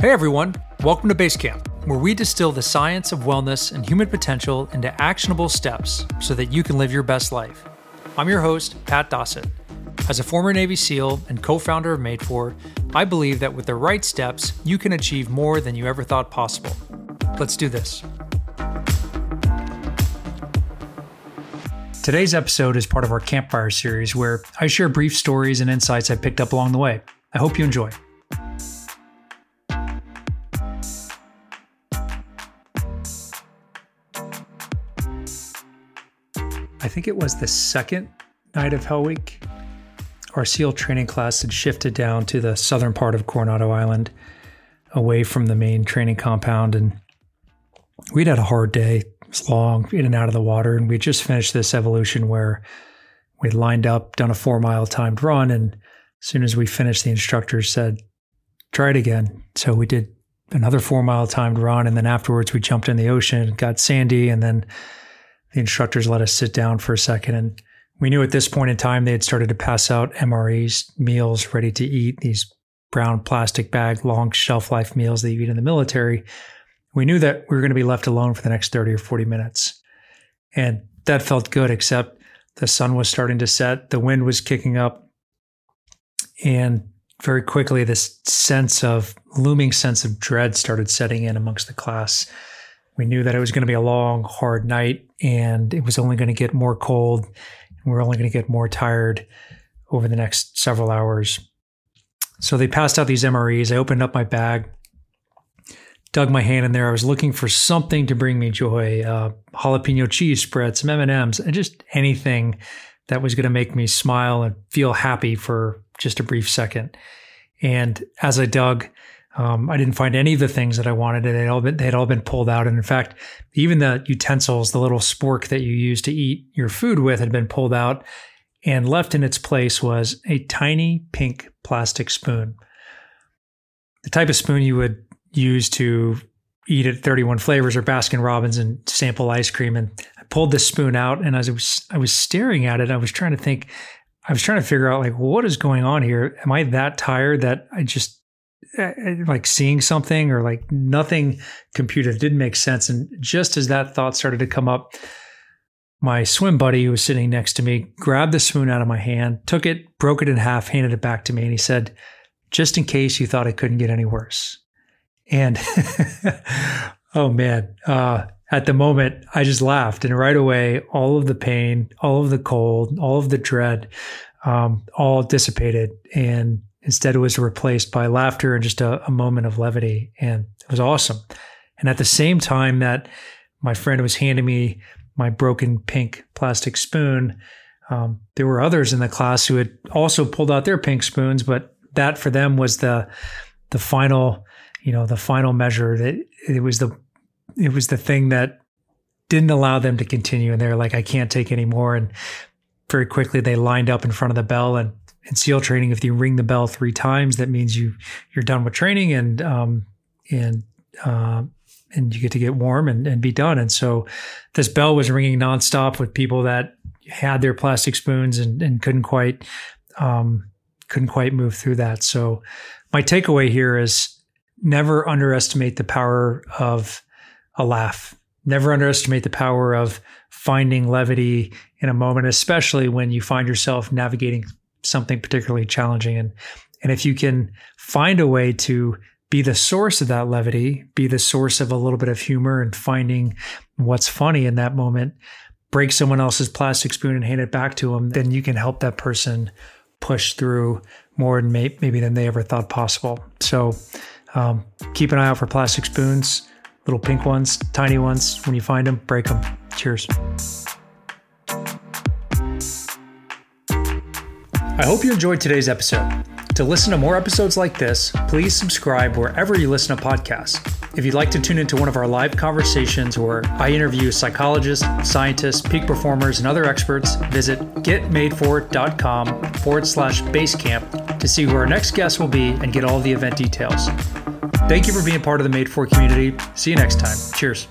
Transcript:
Hey everyone, welcome to Basecamp, where we distill the science of wellness and human potential into actionable steps so that you can live your best life. I'm your host, Pat Dossett. As a former Navy SEAL and co founder of Madefor, I believe that with the right steps, you can achieve more than you ever thought possible. Let's do this. Today's episode is part of our Campfire series where I share brief stories and insights I picked up along the way. I hope you enjoy. I think it was the second night of Hell Week. Our SEAL training class had shifted down to the southern part of Coronado Island, away from the main training compound. And we'd had a hard day. It was long, in and out of the water. And we just finished this evolution where we lined up, done a four mile timed run. And as soon as we finished, the instructor said, try it again. So we did another four mile timed run. And then afterwards, we jumped in the ocean, got sandy, and then the instructors let us sit down for a second and we knew at this point in time they had started to pass out MREs, meals ready to eat, these brown plastic bag, long shelf life meals that you eat in the military. We knew that we were going to be left alone for the next 30 or 40 minutes. And that felt good, except the sun was starting to set, the wind was kicking up. And very quickly, this sense of looming sense of dread started setting in amongst the class. We knew that it was going to be a long, hard night and it was only going to get more cold. And we are only going to get more tired over the next several hours. So they passed out these MREs. I opened up my bag, dug my hand in there. I was looking for something to bring me joy, uh, jalapeno cheese spread, some M&Ms, and just anything that was going to make me smile and feel happy for just a brief second. And as I dug, um, I didn't find any of the things that I wanted. They all been they had all been pulled out, and in fact, even the utensils, the little spork that you use to eat your food with, had been pulled out. And left in its place was a tiny pink plastic spoon, the type of spoon you would use to eat at 31 flavors or Baskin Robbins and sample ice cream. And I pulled this spoon out, and as I was I was staring at it, I was trying to think. I was trying to figure out like what is going on here. Am I that tired that I just like seeing something or like nothing computed didn't make sense. And just as that thought started to come up, my swim buddy who was sitting next to me grabbed the spoon out of my hand, took it, broke it in half, handed it back to me, and he said, Just in case you thought it couldn't get any worse. And oh man, uh, at the moment, I just laughed. And right away, all of the pain, all of the cold, all of the dread, um, all dissipated. And Instead, it was replaced by laughter and just a, a moment of levity. And it was awesome. And at the same time that my friend was handing me my broken pink plastic spoon, um, there were others in the class who had also pulled out their pink spoons, but that for them was the the final, you know, the final measure. That it was the it was the thing that didn't allow them to continue, and they're like, I can't take any more. And very quickly they lined up in front of the bell and SEAL training, if you ring the bell three times, that means you you're done with training and um, and uh, and you get to get warm and, and be done. And so this bell was ringing nonstop with people that had their plastic spoons and, and couldn't quite um, couldn't quite move through that. So my takeaway here is never underestimate the power of a laugh. Never underestimate the power of finding levity in a moment, especially when you find yourself navigating something particularly challenging. And, and if you can find a way to be the source of that levity, be the source of a little bit of humor and finding what's funny in that moment, break someone else's plastic spoon and hand it back to them, then you can help that person push through more may, maybe than they ever thought possible. So um, keep an eye out for plastic spoons, little pink ones, tiny ones. When you find them, break them. Cheers. I hope you enjoyed today's episode. To listen to more episodes like this, please subscribe wherever you listen to podcasts. If you'd like to tune into one of our live conversations where I interview psychologists, scientists, peak performers, and other experts, visit getmadefor.com forward slash basecamp to see who our next guest will be and get all the event details. Thank you for being part of the Madefor community. See you next time. Cheers.